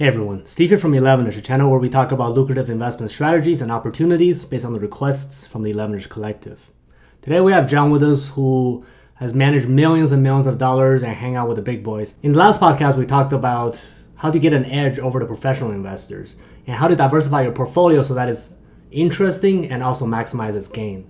Hey everyone, Steve here from 11ers, a channel where we talk about lucrative investment strategies and opportunities based on the requests from the 11ers Collective. Today we have John with us who has managed millions and millions of dollars and hang out with the big boys. In the last podcast, we talked about how to get an edge over the professional investors and how to diversify your portfolio so that it's interesting and also maximize its gain.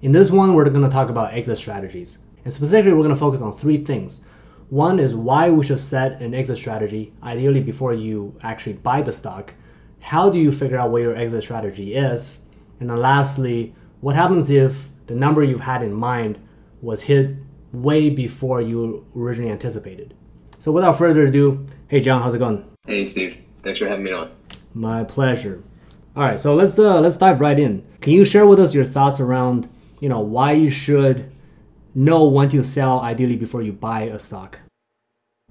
In this one, we're going to talk about exit strategies. And specifically, we're going to focus on three things. One is why we should set an exit strategy, ideally before you actually buy the stock. How do you figure out what your exit strategy is? And then lastly, what happens if the number you've had in mind was hit way before you originally anticipated? So without further ado, hey John, how's it going? Hey Steve, thanks for having me on. My pleasure. All right, so let's uh, let's dive right in. Can you share with us your thoughts around you know why you should know when to sell ideally before you buy a stock?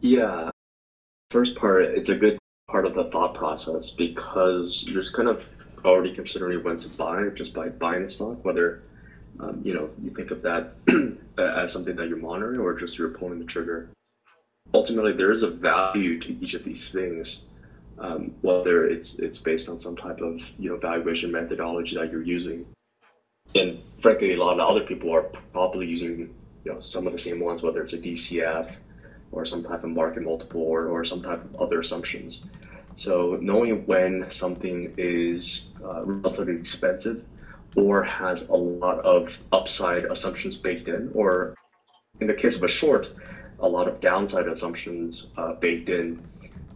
Yeah, first part, it's a good part of the thought process because you're kind of already considering when to buy just by buying a stock, whether um, you know you think of that as something that you're monitoring or just you're pulling the trigger. Ultimately, there is a value to each of these things, um, whether it's it's based on some type of you know valuation methodology that you're using and frankly, a lot of other people are probably using you know some of the same ones, whether it's a DCF or some type of market multiple or, or some type of other assumptions. So knowing when something is uh, relatively expensive or has a lot of upside assumptions baked in, or in the case of a short, a lot of downside assumptions uh, baked in,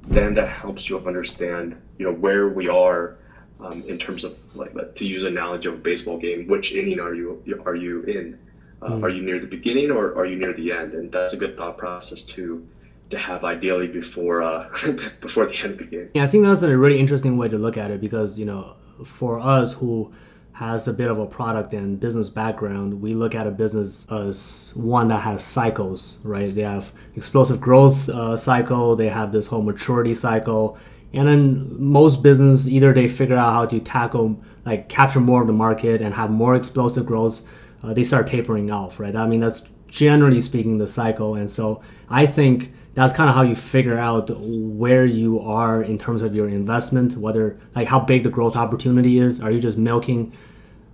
then that helps you understand you know where we are um, in terms of like to use an analogy of a baseball game, which inning are you are you in? Uh, mm. Are you near the beginning or are you near the end? And that's a good thought process to to have ideally before uh, before the end of the game. Yeah, I think that's a really interesting way to look at it because you know for us who has a bit of a product and business background, we look at a business as one that has cycles, right? They have explosive growth uh, cycle, they have this whole maturity cycle, and then most business either they figure out how to tackle like capture more of the market and have more explosive growth uh, they start tapering off right? I mean that's generally speaking the cycle. And so i think that's kind of how you figure out where you are in terms of your investment whether like how big the growth opportunity is. Are you just milking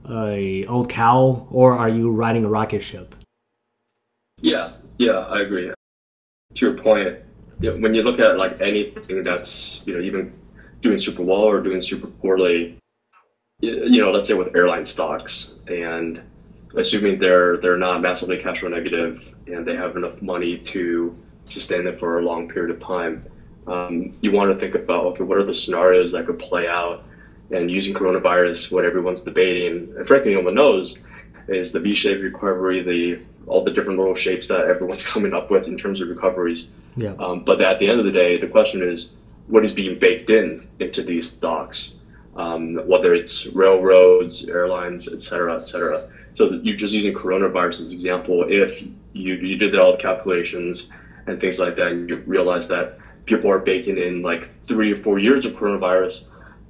a old cow or are you riding a rocket ship? Yeah. Yeah i agree. To your point you know, when you look at like anything that's you know even doing super well or doing super poorly, you know, let's say with airline stocks and assuming they're they're not massively cash flow negative and they have enough money to sustain it for a long period of time, um, you want to think about okay, what are the scenarios that could play out? And using coronavirus, what everyone's debating, and frankly, no one knows, is the V-shaped recovery, the all the different little shapes that everyone's coming up with in terms of recoveries. Yeah. Um, but at the end of the day, the question is what is being baked in into these stocks, um, whether it's railroads, airlines, et cetera, et cetera. So you're just using coronavirus as an example. If you, you did all the calculations and things like that, and you realize that people are baking in like three or four years of coronavirus,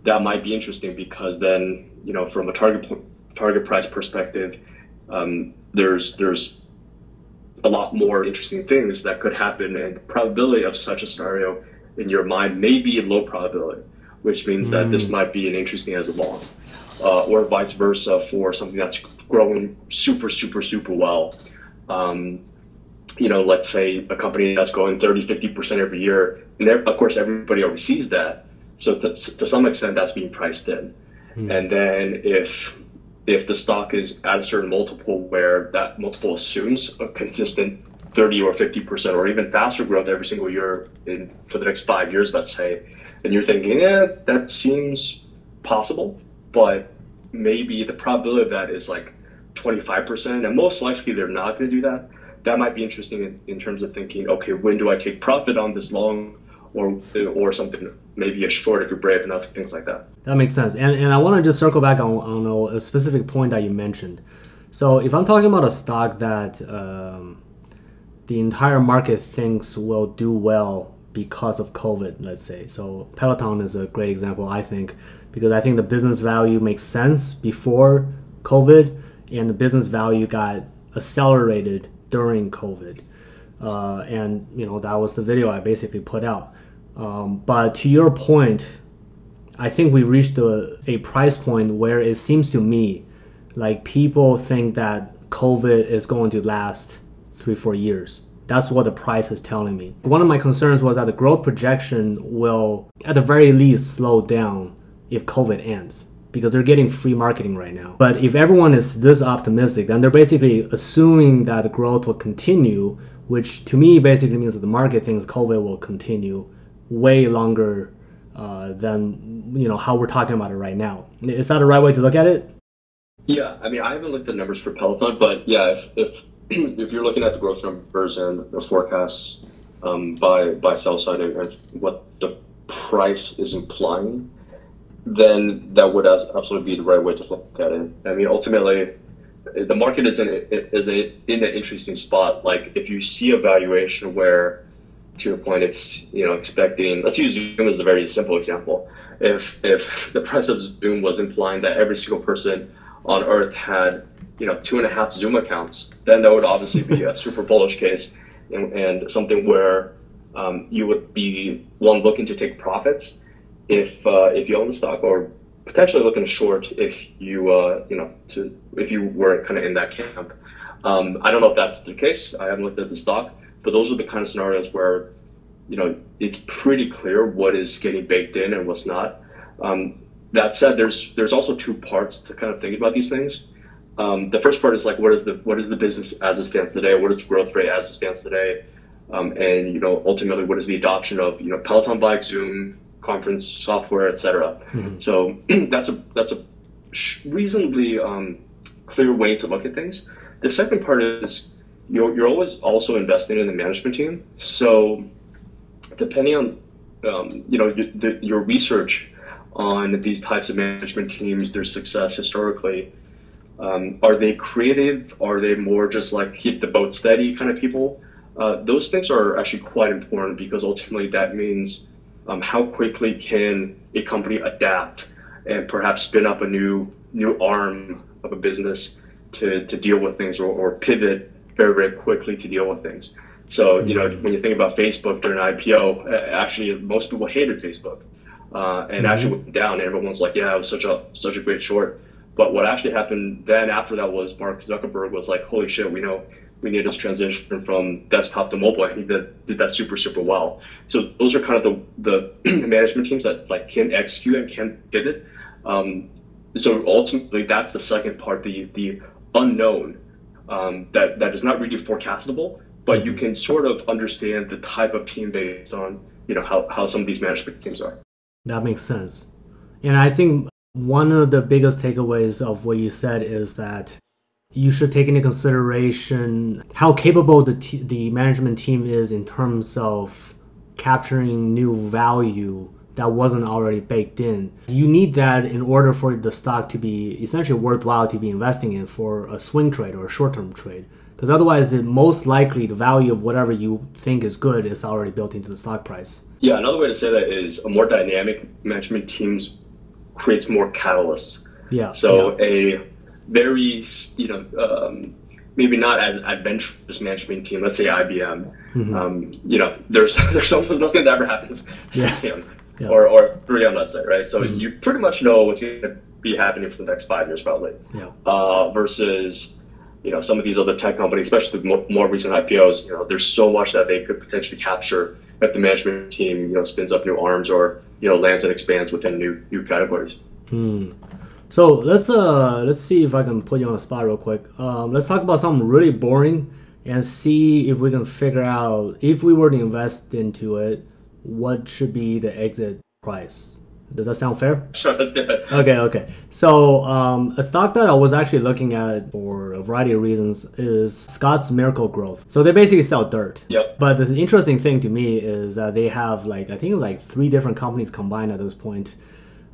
that might be interesting because then, you know, from a target target price perspective, um, there's there's a lot more interesting things that could happen, and the probability of such a scenario in your mind may be low probability, which means mm. that this hmm. might be an interesting as a long, uh, or vice versa for something that's growing super super super well. Um, you know, let's say a company that's going 30, 50% every year, and of course everybody already sees that. So to, to some extent, that's being priced in. Mm. And then if if the stock is at a certain multiple where that multiple assumes a consistent 30 or 50 percent or even faster growth every single year in for the next five years, let's say, and you're thinking, yeah, that seems possible, but maybe the probability of that is like 25 percent, and most likely they're not going to do that. That might be interesting in, in terms of thinking, okay, when do I take profit on this long or or something maybe a short if you're brave enough, things like that. That makes sense. And and I want to just circle back on, on a specific point that you mentioned. So if I'm talking about a stock that um, the entire market thinks will do well because of COVID, let's say. So Peloton is a great example, I think, because I think the business value makes sense before COVID, and the business value got accelerated during COVID. Uh, and you know that was the video I basically put out. Um, but to your point, I think we reached a, a price point where it seems to me like people think that COVID is going to last three, four years. That's what the price is telling me. One of my concerns was that the growth projection will, at the very least, slow down if COVID ends because they're getting free marketing right now. But if everyone is this optimistic, then they're basically assuming that the growth will continue, which to me basically means that the market thinks COVID will continue way longer uh, than you know how we're talking about it right now. Is that the right way to look at it? Yeah, I mean, I haven't looked at numbers for Peloton, but yeah, if if, if you're looking at the growth numbers and the forecasts um, by by sell side and what the price is implying, then that would absolutely be the right way to look at it. I mean, ultimately, the market is in is a, in an interesting spot. Like if you see a valuation where, to your point, it's you know expecting. Let's use Zoom as a very simple example. If if the price of Zoom was implying that every single person on Earth had you know two and a half Zoom accounts, then that would obviously be a super bullish case and, and something where um, you would be one looking to take profits if uh, if you own the stock or potentially looking to short if you uh, you know to if you were kind of in that camp. Um, I don't know if that's the case. I haven't looked at the stock, but those are the kind of scenarios where you know it's pretty clear what is getting baked in and what's not. Um, that said, there's there's also two parts to kind of think about these things. Um, the first part is like what is the what is the business as it stands today? What is the growth rate as it stands today? Um, and you know ultimately what is the adoption of you know Peloton bike, Zoom, conference software, etc. Mm-hmm. So that's a that's a reasonably um, clear way to look at things. The second part is you're, you're always also investing in the management team. So depending on um, you know your, the, your research on these types of management teams, their success historically. Um, are they creative? Are they more just like keep the boat steady kind of people? Uh, those things are actually quite important because ultimately that means um, how quickly can a company adapt and perhaps spin up a new new arm of a business to, to deal with things or, or pivot very very quickly to deal with things. So you know when you think about Facebook during IPO, actually most people hated Facebook, uh, and mm-hmm. actually went down. Everyone's like, yeah, it was such a such a great short. But what actually happened then after that was Mark Zuckerberg was like, holy shit, we know we need this transition from desktop to mobile. I think that did that super super well. So those are kind of the the management teams that like can execute and can pivot. Um, so ultimately, that's the second part, the the unknown um, that that is not really forecastable, but you can sort of understand the type of team based on you know how, how some of these management teams are. That makes sense, and I think one of the biggest takeaways of what you said is that you should take into consideration how capable the, t- the management team is in terms of capturing new value that wasn't already baked in. You need that in order for the stock to be essentially worthwhile to be investing in for a swing trade or a short term trade. Because otherwise, it most likely the value of whatever you think is good is already built into the stock price. Yeah, another way to say that is a more dynamic management teams creates more catalysts. Yeah. So yeah. a very you know um, maybe not as adventurous management team. Let's say IBM. Mm-hmm. Um, you know, there's there's almost nothing that ever happens. Yeah. yeah. Or or three on that side, right? So mm-hmm. you pretty much know what's going to be happening for the next five years, probably. Yeah. Uh, versus you know some of these other tech companies, especially the more, more recent IPOs. You know, there's so much that they could potentially capture if the management team you know spins up new arms or you know lands and expands within new new categories. Hmm. So let's uh let's see if I can put you on the spot real quick. Um, let's talk about something really boring and see if we can figure out if we were to invest into it, what should be the exit price. Does that sound fair? Sure, let's do it. Okay, okay. So um, a stock that I was actually looking at for a variety of reasons is Scotts Miracle-Gro. So they basically sell dirt. Yep. But the interesting thing to me is that they have like I think like three different companies combined at this point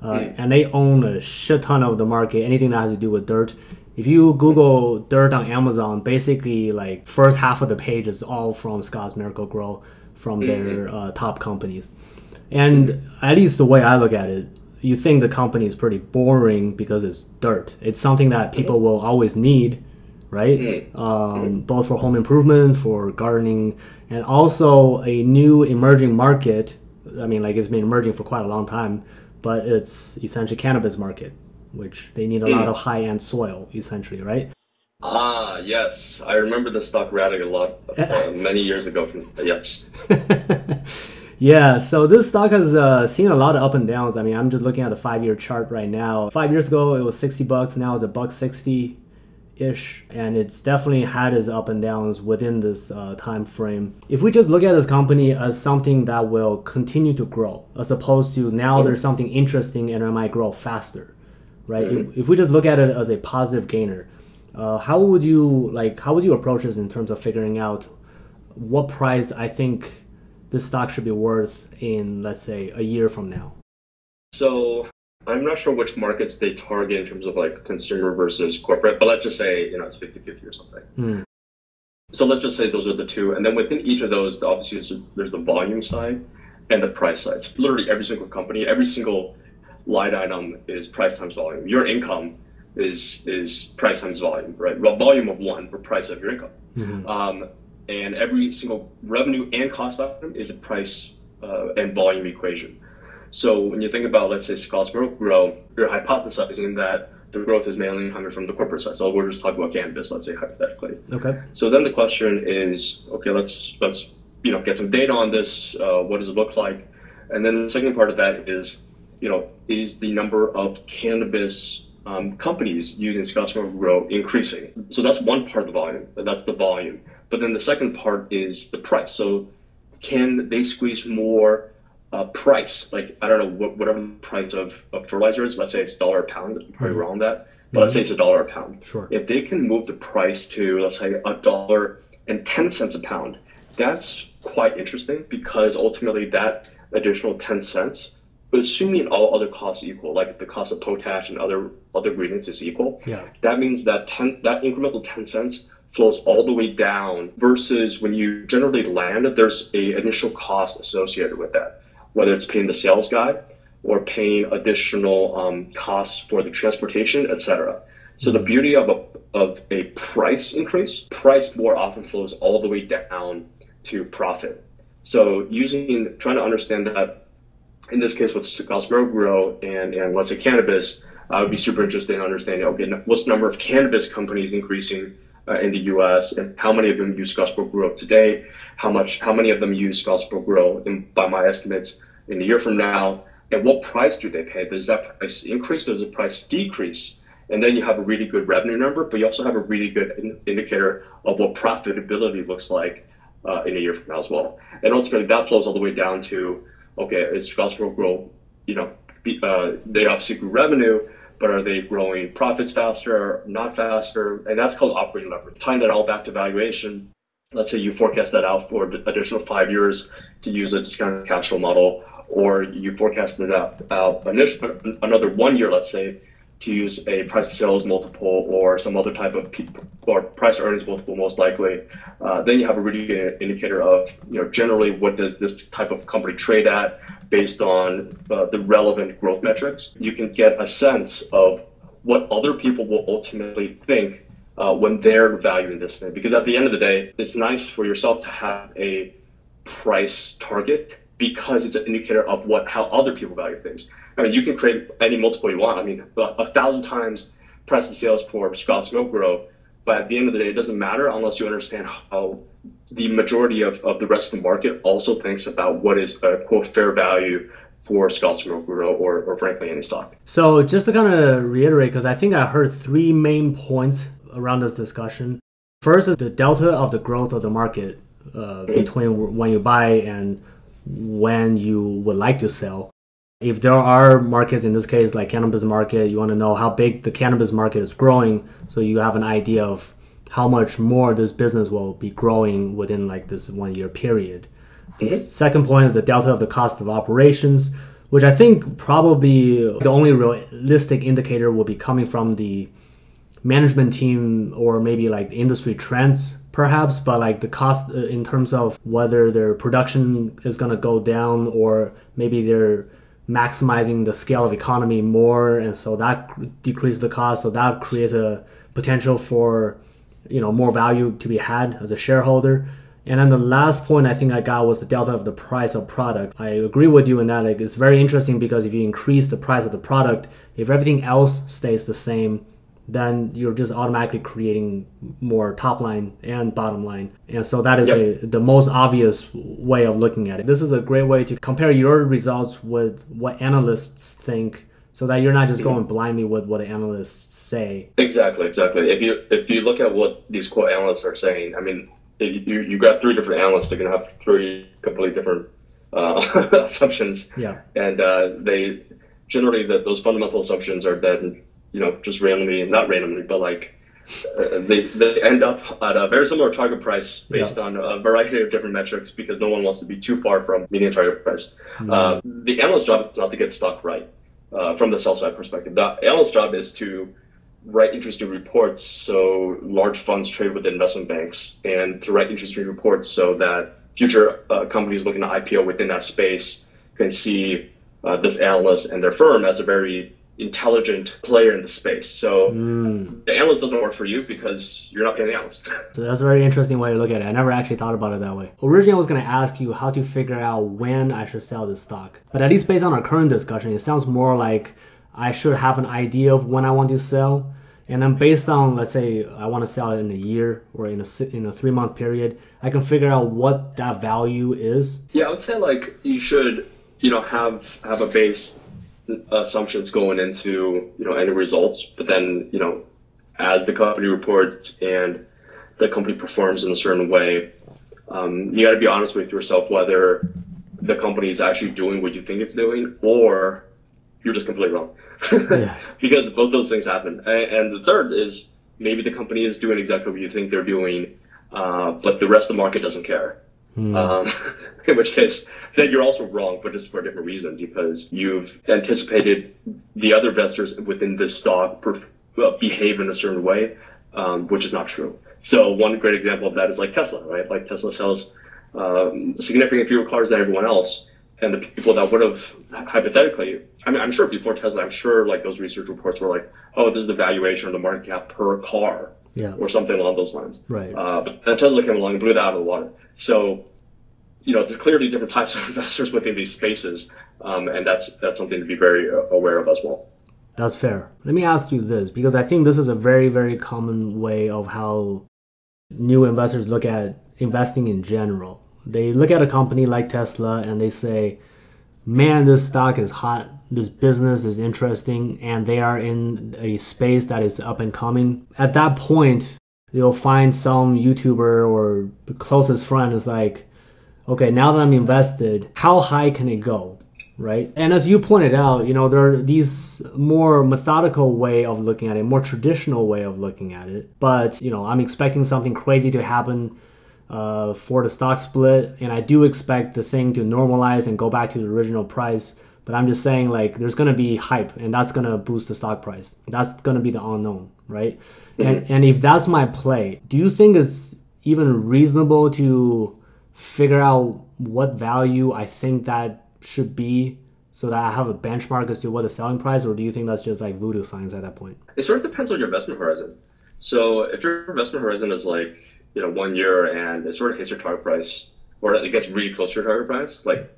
uh, mm. and they own a shit ton of the market. Anything that has to do with dirt. If you Google dirt on Amazon, basically like first half of the page is all from Scotts Miracle-Gro from mm-hmm. their uh, top companies. And mm-hmm. at least the way I look at it, you think the company is pretty boring because it's dirt. It's something that people will always need, right? Mm-hmm. Um, both for home improvement, for gardening, and also a new emerging market I mean, like it's been emerging for quite a long time, but it's essentially cannabis market, which they need a lot of high end soil, essentially, right? Ah, yes, I remember the stock rallying a lot uh, many years ago. From, yes. yeah, so this stock has uh, seen a lot of up and downs. I mean, I'm just looking at the five year chart right now. Five years ago, it was 60 bucks. Now it's a buck 60 ish and it's definitely had its up and downs within this uh, time frame if we just look at this company as something that will continue to grow as opposed to now there's something interesting and it might grow faster right mm-hmm. if, if, we just look at it as a positive gainer uh, how would you like how would you approach this in terms of figuring out what price i think this stock should be worth in let's say a year from now so I'm not sure which markets they target in terms of like consumer versus corporate, but let's just say, you know, it's 50 50 or something. Mm. So let's just say those are the two. And then within each of those, obviously there's the volume side and the price side. It's literally every single company, every single line item is price times volume. Your income is is price times volume, right? Well, volume of one for price of your income. Mm-hmm. Um, and every single revenue and cost item is a price uh, and volume equation. So when you think about, let's say, Scotts Miracle-Gro, you're hypothesizing that the growth is mainly coming from the corporate side. So we're just talking about cannabis, let's say hypothetically. Okay. So then the question is, okay, let's let's you know get some data on this. Uh, what does it look like? And then the second part of that is, you know, is the number of cannabis um, companies using Scotts Miracle-Gro increasing? So that's one part of the volume. That's the volume. But then the second part is the price. So can they squeeze more uh, price, like I don't know what, whatever the price of, of fertilizer is. Let's say it's dollar a pound. I'm probably mm-hmm. wrong that, but mm-hmm. let's say it's a dollar a pound. Sure. If they can move the price to let's say a dollar and ten cents a pound, that's quite interesting because ultimately that additional ten cents, assuming all other costs equal, like the cost of potash and other other ingredients is equal, yeah. that means that ten that incremental ten cents flows all the way down versus when you generally land, there's a initial cost associated with that whether it's paying the sales guy or paying additional um, costs for the transportation, etc. So the beauty of a, of a price increase, price more often flows all the way down to profit. So using trying to understand that in this case what's Scotts Miracle-Gro and, and let's say cannabis, I would be super interested in understanding okay, what's the number of cannabis companies increasing uh, in the U.S. and how many of them use Scotts Miracle-Gro today, how much, how many of them use Scotts Miracle-Gro, and by my estimates, in a year from now, and what price do they pay? Does that price increase? Does the price decrease? And then you have a really good revenue number, but you also have a really good in- indicator of what profitability looks like uh, in a year from now as well. And ultimately, that flows all the way down to okay, is Scotts Miracle-Gro, you know, be, uh, they obviously grew revenue, but are they growing profits faster, or not faster? And that's called operating leverage. Tying that all back to valuation, let's say you forecast that out for additional five years to use a discounted cash flow model, or you forecasted that out another one year, let's say, to use a price to sales multiple or some other type of or price earnings multiple, most likely, uh, then you have a really good indicator of you know generally what does this type of company trade at based on uh, the relevant growth metrics. You can get a sense of what other people will ultimately think uh, when they're valuing this thing. Because at the end of the day, it's nice for yourself to have a price target because it's an indicator of what how other people value things. I mean, you can create any multiple you want. I mean, a, thousand times price to sales for Scotts Miracle-Gro, but at the end of the day, it doesn't matter unless you understand how the majority of, of the rest of the market also thinks about what is a quote fair value for Scotts Miracle-Gro or, or frankly any stock. So just to kind of reiterate, because I think I heard three main points around this discussion. First is the delta of the growth of the market uh, between when you buy and when you would like to sell. If there are markets, in this case, like cannabis market, you want to know how big the cannabis market is growing, so you have an idea of how much more this business will be growing within like this one year period. The mm-hmm. second point is the delta of the cost of operations, which I think probably the only realistic indicator will be coming from the management team or maybe like industry trends perhaps but like the cost uh, in terms of whether their production is going to go down or maybe they're maximizing the scale of economy more and so that decreases the cost so that creates a potential for you know more value to be had as a shareholder And then the last point I think I got was the delta of the price of product. I agree with you in that. Like it's very interesting because if you increase the price of the product, if everything else stays the same, then you're just automatically creating more top line and bottom line. And so that is yep. a, the most obvious way of looking at it. This is a great way to compare your results with what analysts think so that you're not just going blindly with what the analysts say. Exactly, exactly. If you if you look at what these quote analysts are saying, I mean, you you got three different analysts, they're gonna have three completely different uh, assumptions. Yeah. And uh, they generally that those fundamental assumptions are then you know just randomly, not randomly, but like uh, they, they end up at a very similar target price based yeah. on a variety of different metrics because no one wants to be too far from median target price. Mm-hmm. Uh, the analyst's job is not to get stock right uh, from the sell side perspective. The analyst's job is to write interesting reports so large funds trade with investment banks and to write interesting reports so that future uh, companies looking to IPO within that space can see uh, this analyst and their firm as a very intelligent player in the space. So mm. the analyst doesn't work for you because you're not paying the analyst. so that's a very interesting way to look at it. I never actually thought about it that way. Originally, I was going to ask you how to figure out when I should sell this stock. But at least based on our current discussion, it sounds more like I should have an idea of when I want to sell. And then based on, let's say, I want to sell it in a year or in a, in a three month period, I can figure out what that value is. Yeah, I would say like you should, you know, have have a base assumptions going into you know any results, but then you know as the company reports and the company performs in a certain way, um, you got to be honest with yourself whether the company is actually doing what you think it's doing or you're just completely wrong. yeah. Because both those things happen. And, and, the third is maybe the company is doing exactly what you think they're doing, uh, but the rest of the market doesn't care. Mm. Um, in which case, then you're also wrong, but just for a different reason because you've anticipated the other investors within this stock per, behave in a certain way, um, which is not true. So one great example of that is like Tesla, right? Like Tesla sells um, significantly fewer cars than everyone else, and the people that would have hypothetically, I mean, I'm sure before Tesla, I'm sure like those research reports were like, oh, this is the valuation or the market cap per car yeah. or something along those lines. Right. Uh, but Tesla came along and blew that out of the water. So, you know, there's clearly different types of investors within these spaces, um, and that's that's something to be very uh, aware of as well. That's fair. Let me ask you this because I think this is a very very common way of how new investors look at investing in general. They look at a company like Tesla and they say, "Man, this stock is hot this business is interesting and they are in a space that is up and coming, at that point, you'll find some YouTuber or closest friend is like, okay, now that I'm invested, how high can it go? Right. And as you pointed out, you know, there are these more methodical way of looking at it, more traditional way of looking at it. But, you know, I'm expecting something crazy to happen uh, for the stock split, and I do expect the thing to normalize and go back to the original price but I'm just saying like there's gonna be hype and that's gonna boost the stock price. That's gonna be the unknown, right? Mm-hmm. And and if that's my play, do you think it's even reasonable to figure out what value I think that should be so that I have a benchmark as to what the selling price, or do you think that's just like voodoo science at that point? It sort of depends on your investment horizon. So if your investment horizon is like you know one year and it sort of hits your target price, or it gets really close to your target price, like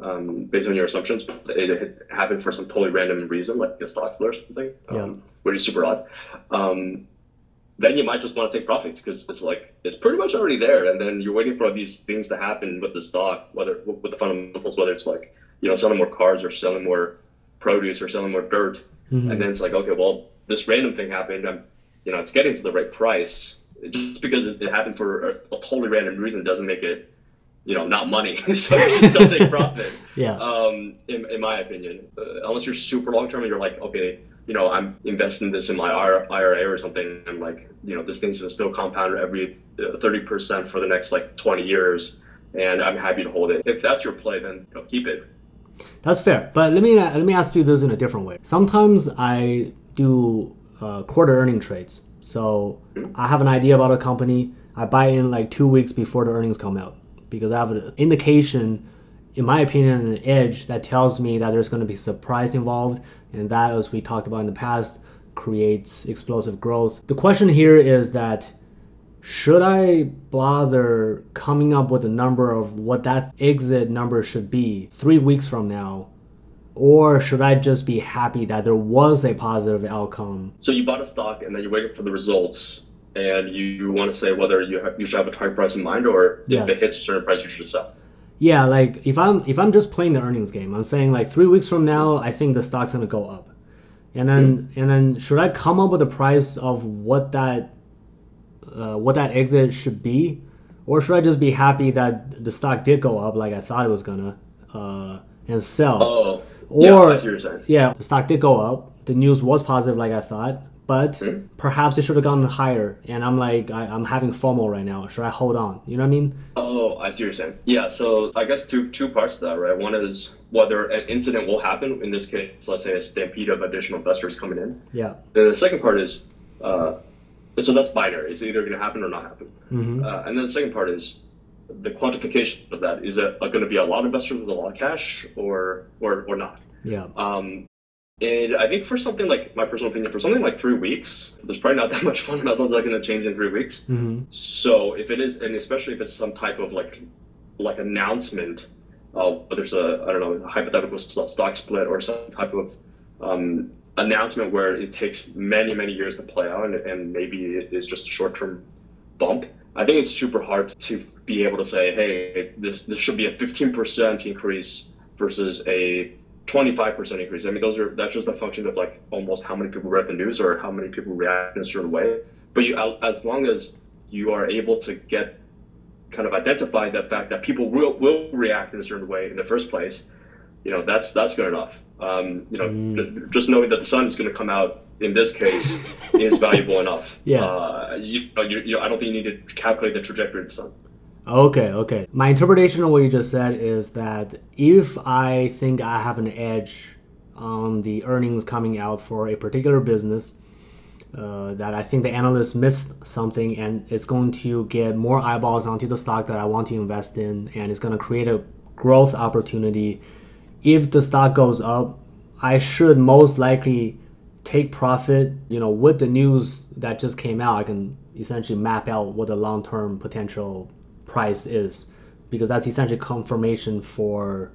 um, based on your assumptions. It happened for some totally random reason, like a stock or something, um, yeah. which is super odd. Um, then you might just want to take profits because it's like it's pretty much already there, and then you're waiting for these things to happen with the stock, whether with the fundamentals, whether it's like you know selling more cars or selling more produce or selling more dirt, mm-hmm. and then it's like okay, well this random thing happened, I'm, you know, it's getting to the right price. Just because it happened for a, a totally random reason doesn't make it you know, not money. so still take profit. yeah. Um, in, in my opinion, uh, unless you're super long term and you're like, okay, you know, I'm investing this in my IRA or something, and like, you know, this thing's gonna still compound every uh, thirty percent for the next like twenty years, and I'm happy to hold it. If that's your play, then you know, keep it. That's fair, but let me let me ask you this in a different way. Sometimes I do uh, quarter earning trades, so mm-hmm. I have an idea about a company. I buy in like two weeks before the earnings come out because I have an indication, in my opinion, an edge that tells me that there's going to be surprise involved, and that, as we talked about in the past, creates explosive growth. The question here is that should I bother coming up with a number of what that exit number should be three weeks from now? Or should I just be happy that there was a positive outcome? So you bought a stock and then you're waiting for the results and you, you want to say whether you, have, you should have a target price in mind or Yes. if it hits a certain price, you should sell. Yeah, like if I'm if I'm just playing the earnings game, I'm saying like three weeks from now, I think the stock's gonna go up, and then and then should I come up with a price of what that uh, what that exit should be, or should I just be happy that the stock did go up like I thought it was gonna, uh, and sell? Oh, Or- yeah, I see what you're saying. Yeah, the stock did go up. The news was positive like I thought, but Hmm. perhaps it should have gone higher. And I'm like, I, I'm having FOMO right now. Should I hold on? You know what I mean? Oh, I see what you're saying. Yeah, so I guess two two parts to that, right? One is whether an incident will happen. In this case, let's say a stampede of additional investors coming in. Yeah. And the second part is, uh, so that's binary. It's either going to happen or not happen. hmm Uh, and then the second part is the quantification of that. Is it going to be a lot of investors with a lot of cash or or or not? Yeah. Um, and I think for something like my personal opinion, for something like three weeks, there's probably not that much fundamentals that are going to change in three weeks. hmm So if it is, and especially if it's some type of like like announcement of there's a I don't know a hypothetical stock split or some type of um, announcement where it takes many many years to play out and, and maybe it is just a short term bump. I think it's super hard to be able to say, hey, this this should be a 15% increase versus a 25% increase. I mean, those are that's just a function of like almost how many people read the news or how many people react in a certain way. But you, as long as you are able to get kind of identify the fact that people will will react in a certain way in the first place, you know, that's that's good enough. Um, you know, Mm. just, just knowing that the sun is going to come out in this case is valuable enough. Yeah. Uh, you, you, you, I don't think you need to calculate the trajectory of the sun. Okay, okay. My interpretation of what you just said is that if I think I have an edge on the earnings coming out for a particular business, uh, that I think the analyst missed something and it's going to get more eyeballs onto the stock that I want to invest in and it's going to create a growth opportunity. If the stock goes up, I should most likely take profit. You know, with the news that just came out, I can essentially map out what the long term potential price is because that's essentially confirmation for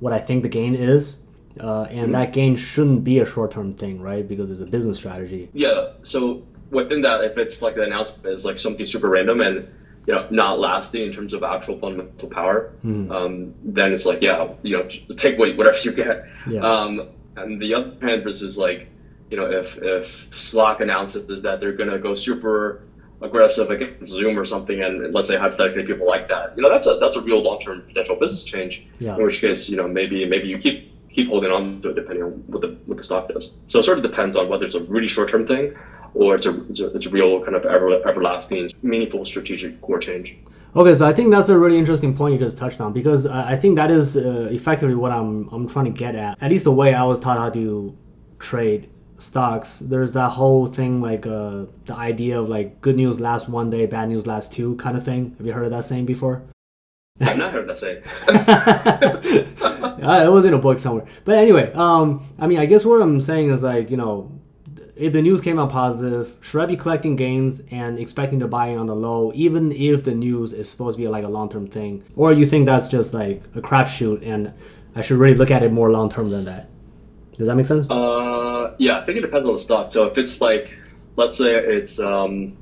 what I think the gain is. Uh, and that gain shouldn't be a short term thing, right? Because it's a business strategy. Yeah. So within that, if it's like the announcement is like something super random and you know not lasting in terms of actual fundamental power, um, then it's like yeah, you know, take what whatever you get. Yeah. Um, and the other hand versus like you know if if Slack announces that they're gonna go super aggressive against Zoom or something, and let's say hypothetically people like that, you know that's a that's a real long term potential business change. Yeah. In which case, you know maybe maybe you keep keep holding on to it depending on what the what the stock does. So it sort of depends on whether it's a really short term thing or it's a, it's a it's a real kind of ever everlasting meaningful strategic core change. Okay, so I think that's a really interesting point you just touched on because I think that is uh, effectively what I'm I'm trying to get at. At least the way I was taught how to trade stocks. There's that whole thing like uh, the idea of like good news lasts one day, bad news lasts two kind of thing. Have you heard of that saying before? I've not heard that saying. Uh, it was in a book somewhere. But anyway, um, I mean, I guess what I'm saying is like, you know, if the news came out positive, should I be collecting gains and expecting to buy on the low, even if the news is supposed to be like a long term thing? Or you think that's just like a crapshoot and I should really look at it more long term than that? Does that make sense? Uh, yeah, I think it depends on the stock. So if it's like, let's say it's um,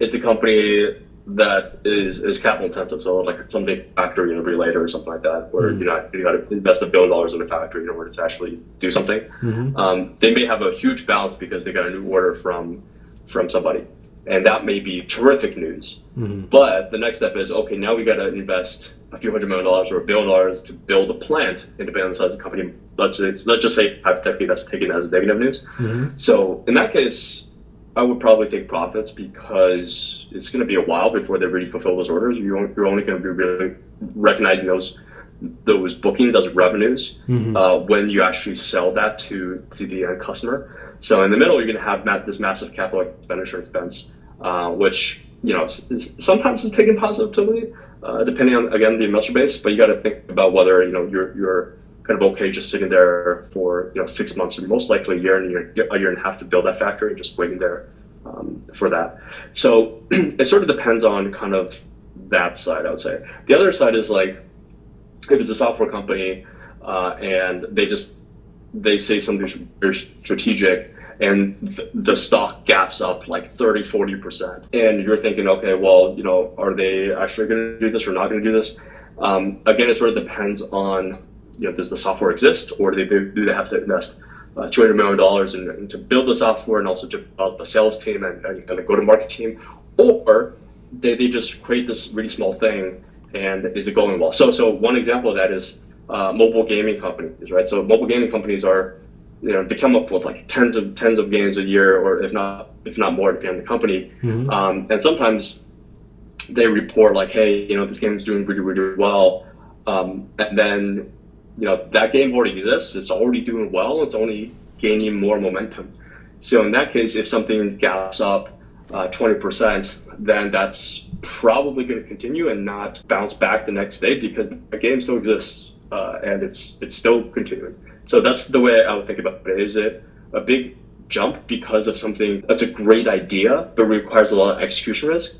it's a company that is is capital intensive, so like some big factory in a relator or something like that, where you know you got to invest a billion dollars in a factory in order to actually do something. Mhm. Um, they may have a huge balance because they got a new order from from somebody, and that may be terrific news. Mhm. But the next step is okay. Now we got to invest a few hundred million dollars or a billion dollars to build a plant, independent of the size of the company. Let's say, let's just say hypothetically that's taken as negative news. Mhm. So in that case, I would probably take profits because it's going to be a while before they really fulfill those orders. You won't- You're only going to be really recognizing those those bookings as revenues Mhm. uh, when you actually sell that to to the end customer. So in the middle, you're going to have ma- this massive capital expenditure expense, uh, which you know s- is, sometimes is taken positively, uh, depending on again the investor base. But you got to think about whether you know you're you're kind of okay just sitting there for you know six months or most likely a year and a year, a year and a half to build that factory and just waiting there um, for that. So it sort of depends on kind of that side, I would say. The other side is like if it's a software company uh, and they just they say something very strategic and th- the stock gaps up like 30 40% and you're thinking okay well you know are they actually going to do this or not going to do this? Um, again it sort of depends on you know does the software exist or do they, do they have to invest uh, $200 million in, to build the software and also to develop a sales team and, and, and a go-to-market team? Or they, they just create this really small thing and is it going well so so one example of that is uh, mobile gaming companies right so mobile gaming companies are you know they come up with like tens of tens of games a year, or if not if not more, depending on the company. Mm-hmm. Um, and sometimes they report like, hey, you know, this game is doing really really well, um, and then you know that game already exists. It's already doing well. It's only gaining more momentum. So in that case, if something gaps up uh, 20%, then that's probably going to continue and not bounce back the next day because the game still exists uh, and it's it's still continuing. So that's the way I would think about it. Is it a big jump because of something that's a great idea but requires a lot of execution risk?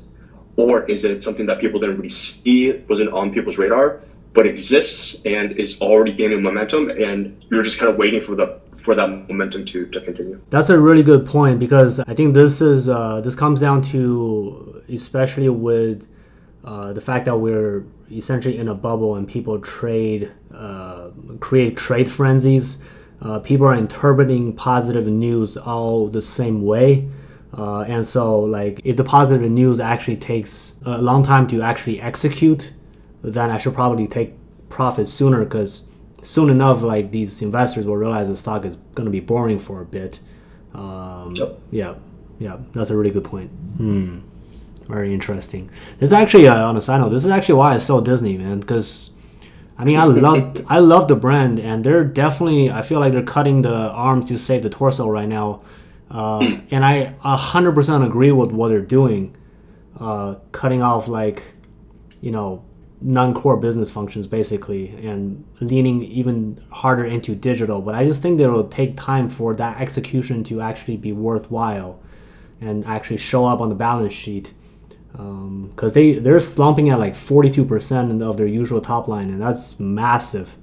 Or is it something that people didn't really see, wasn't on people's radar, but exists and is already gaining momentum and you're just kind of waiting for the for that momentum to, to continue. That's a really good point because I think this is uh, this comes down to especially with uh, the fact that we're essentially in a bubble and people trade, uh, create trade frenzies. Uh, people are interpreting positive news all the same way. Uh, and so, like, if the positive news actually takes a long time to actually execute, then I should probably take profits sooner because soon enough, like, these investors will realize the stock is going to be boring for a bit. Um, yep. Yeah, yeah, that's a really good point. Hmm. Very interesting. This is actually uh, on a side note. This is actually why I sold Disney, man. Because I mean, I love I love the brand, and they're definitely. I feel like they're cutting the arms to save the torso right now, uh, and I hundred percent agree with what they're doing, uh, cutting off like, you know, non-core business functions basically, and leaning even harder into digital. But I just think that it'll take time for that execution to actually be worthwhile, and actually show up on the balance sheet because um, they they're slumping at like 42% of their usual top line and that's massive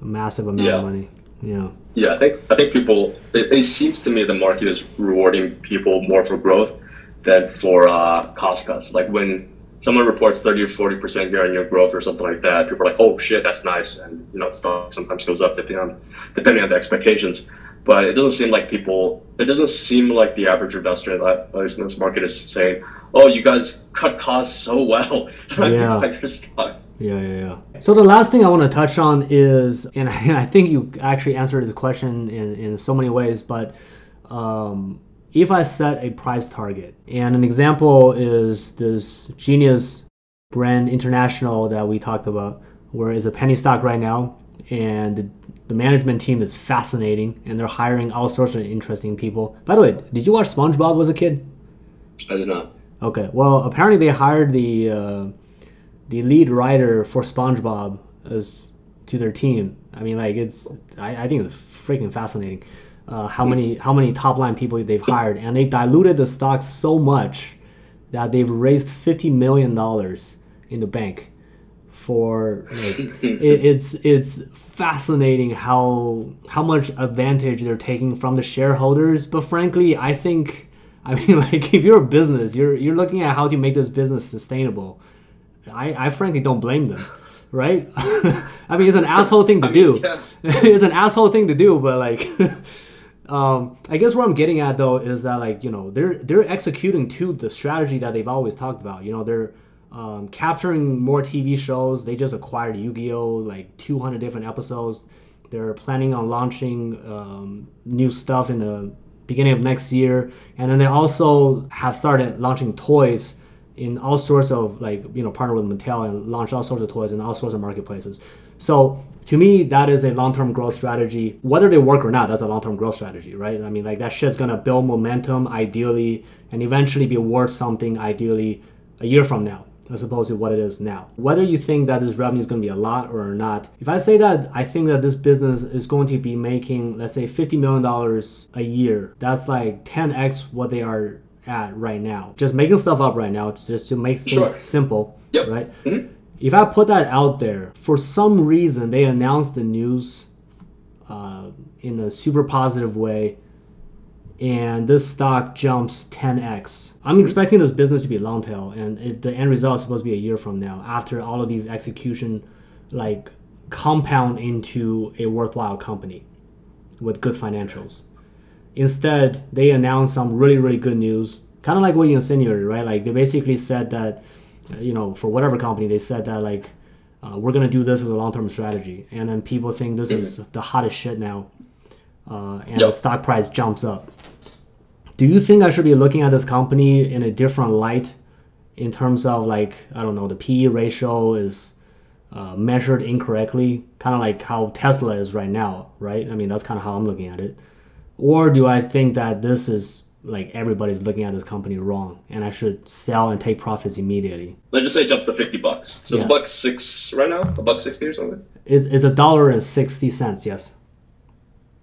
massive amount yeah. of money yeah yeah i think i think people it, it, seems to me the market is rewarding people more for growth than for uh, cost cuts like when someone reports 30 or 40% year on year growth or something like that people are like oh shit that's nice and you know the stock sometimes goes up depending on depending on the expectations but it doesn't seem like people it doesn't seem like the average investor that at least in this market is saying oh, you guys cut costs so well. yeah. Yeah, yeah, yeah. So the last thing I want to touch on is, and I think you actually answered this question in, in so many ways, but um, if I set a price target, and an example is this Genius Brand International that we talked about, where it's a penny stock right now, and the, the management team is fascinating, and they're hiring all sorts of interesting people. By the way, did you watch SpongeBob as a kid? I did not. Okay. Well, apparently they hired the uh, the lead writer for SpongeBob as to their team. I mean, like it's I, I think it's freaking fascinating uh, how many how many top line people they've hired, and they diluted the stock so much that they've raised fifty million dollars in the bank for like it, it's it's fascinating how how much advantage they're taking from the shareholders but frankly i think I mean, like if you're a business, you're you're looking at how to make this business sustainable. I, I frankly don't blame them, right? I mean, it's an asshole thing to do. it's an asshole thing to do, but like, um, I guess what I'm getting at though is that like you know they're they're executing to the strategy that they've always talked about. You know, they're um, capturing more TV shows. They just acquired Yu-Gi-Oh, like 200 different episodes. They're planning on launching um, new stuff in the beginning of next year. And then they also have started launching toys in all sorts of like you know partner with Mattel and launch all sorts of toys in all sorts of marketplaces. So to me, that is a long-term growth strategy. Whether they work or not, that's a long-term growth strategy, right? I mean, like that shit's gonna build momentum ideally, and eventually be worth something ideally a year from now as opposed to what it is now. Whether you think that this revenue is going to be a lot or not, if I say that I think that this business is going to be making, let's say, $50 million a year, that's like 10x what they are at right now. Just making stuff up right now, just to make things Sure. simple, Yep. right? Mhm. If I put that out there, for some reason they announced the news uh, in a super positive way, and this stock jumps 10x. I'm expecting this business to be long tail, and it, the end result is supposed to be a year from now after all of these execution like compound into a worthwhile company with good financials. Instead, they announced some really, really good news, kind of like what you insinuated, right? Like they basically said that, you know, for whatever company, they said that like uh, we're gonna do this as a long-term strategy, and then people think this is the hottest shit now, uh, and the stock price jumps up. Do you think I should be looking at this company in a different light, in terms of like I don't know, the PE ratio is uh, measured incorrectly, kind of like how Tesla is right now, right? I mean, that's kind of how I'm looking at it. Or do I think that this is like everybody's looking at this company wrong, and I should sell and take profits immediately? Let's just say it jumps to fifty bucks. So it's Yeah. a buck six right now, a buck sixty or something. It's, it's a dollar and sixty cents, yes.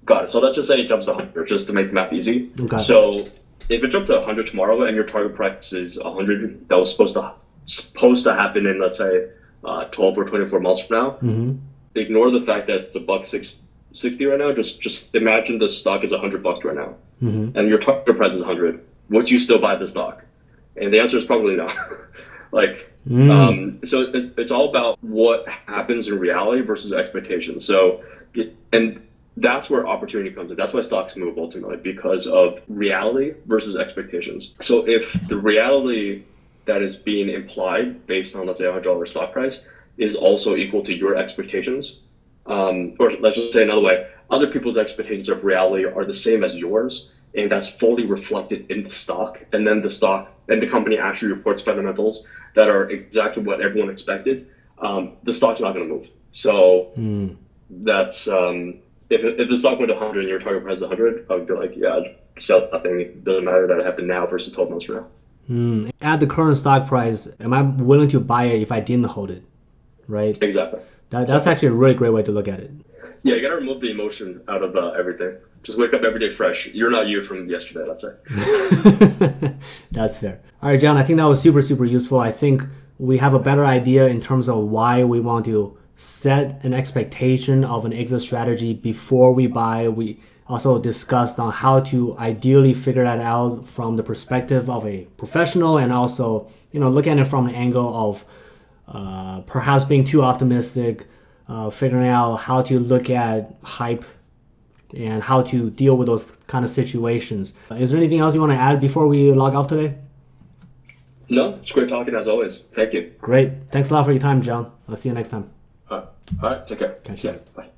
Got it. So let's just say it jumps to 100, just to make the math easy. Okay. So if it jumped to 100 tomorrow and your target price is 100, that was supposed to supposed to happen in let's say uh, 12 or 24 months from now. Mm-hmm. Ignore the fact that it's a buck six, 60 right now. Just just imagine the stock is 100 bucks right now, Mm-hmm. and your target price is 100. Would you still buy the stock? And the answer is probably not. like Mm. um, so it, it's all about what happens in reality versus expectations. So, and that's where opportunity comes in. That's why stocks move ultimately because of reality versus expectations. So if the reality that is being implied based on let's say a hundred dollar stock price is also equal to your expectations, um, or let's just say another way, other people's expectations of reality are the same as yours, and that's fully reflected in the stock, and then the stock and the company actually reports fundamentals that are exactly what everyone expected, um, the stock's not going to move. So Mm. that's um, if, if the stock went to 100 and your target price is 100, I would be like, yeah, I'd sell nothing. It doesn't matter that it happened now versus 12 months from now. Mm. At the current stock price, am I willing to buy it if I didn't hold it? Right. Exactly. That, that's actually a really great way to look at it. Yeah, you got to remove the emotion out of uh, everything. Just wake up every day fresh. You're not you from yesterday, let's say. That's fair. All right, John, I think that was super, super useful. I think we have a better idea in terms of why we want to set an expectation of an exit strategy before we buy. We also discussed on how to ideally figure that out from the perspective of a professional and also, you know, look at it from an angle of uh, perhaps being too optimistic, uh, figuring out how to look at hype and how to deal with those kind of situations. Is there anything else you want to add before we log off today? No, it's great talking as always. Thank you. Great. Thanks a lot for your time, John. I'll see you next time. All right, All right take care. Catch you. Bye.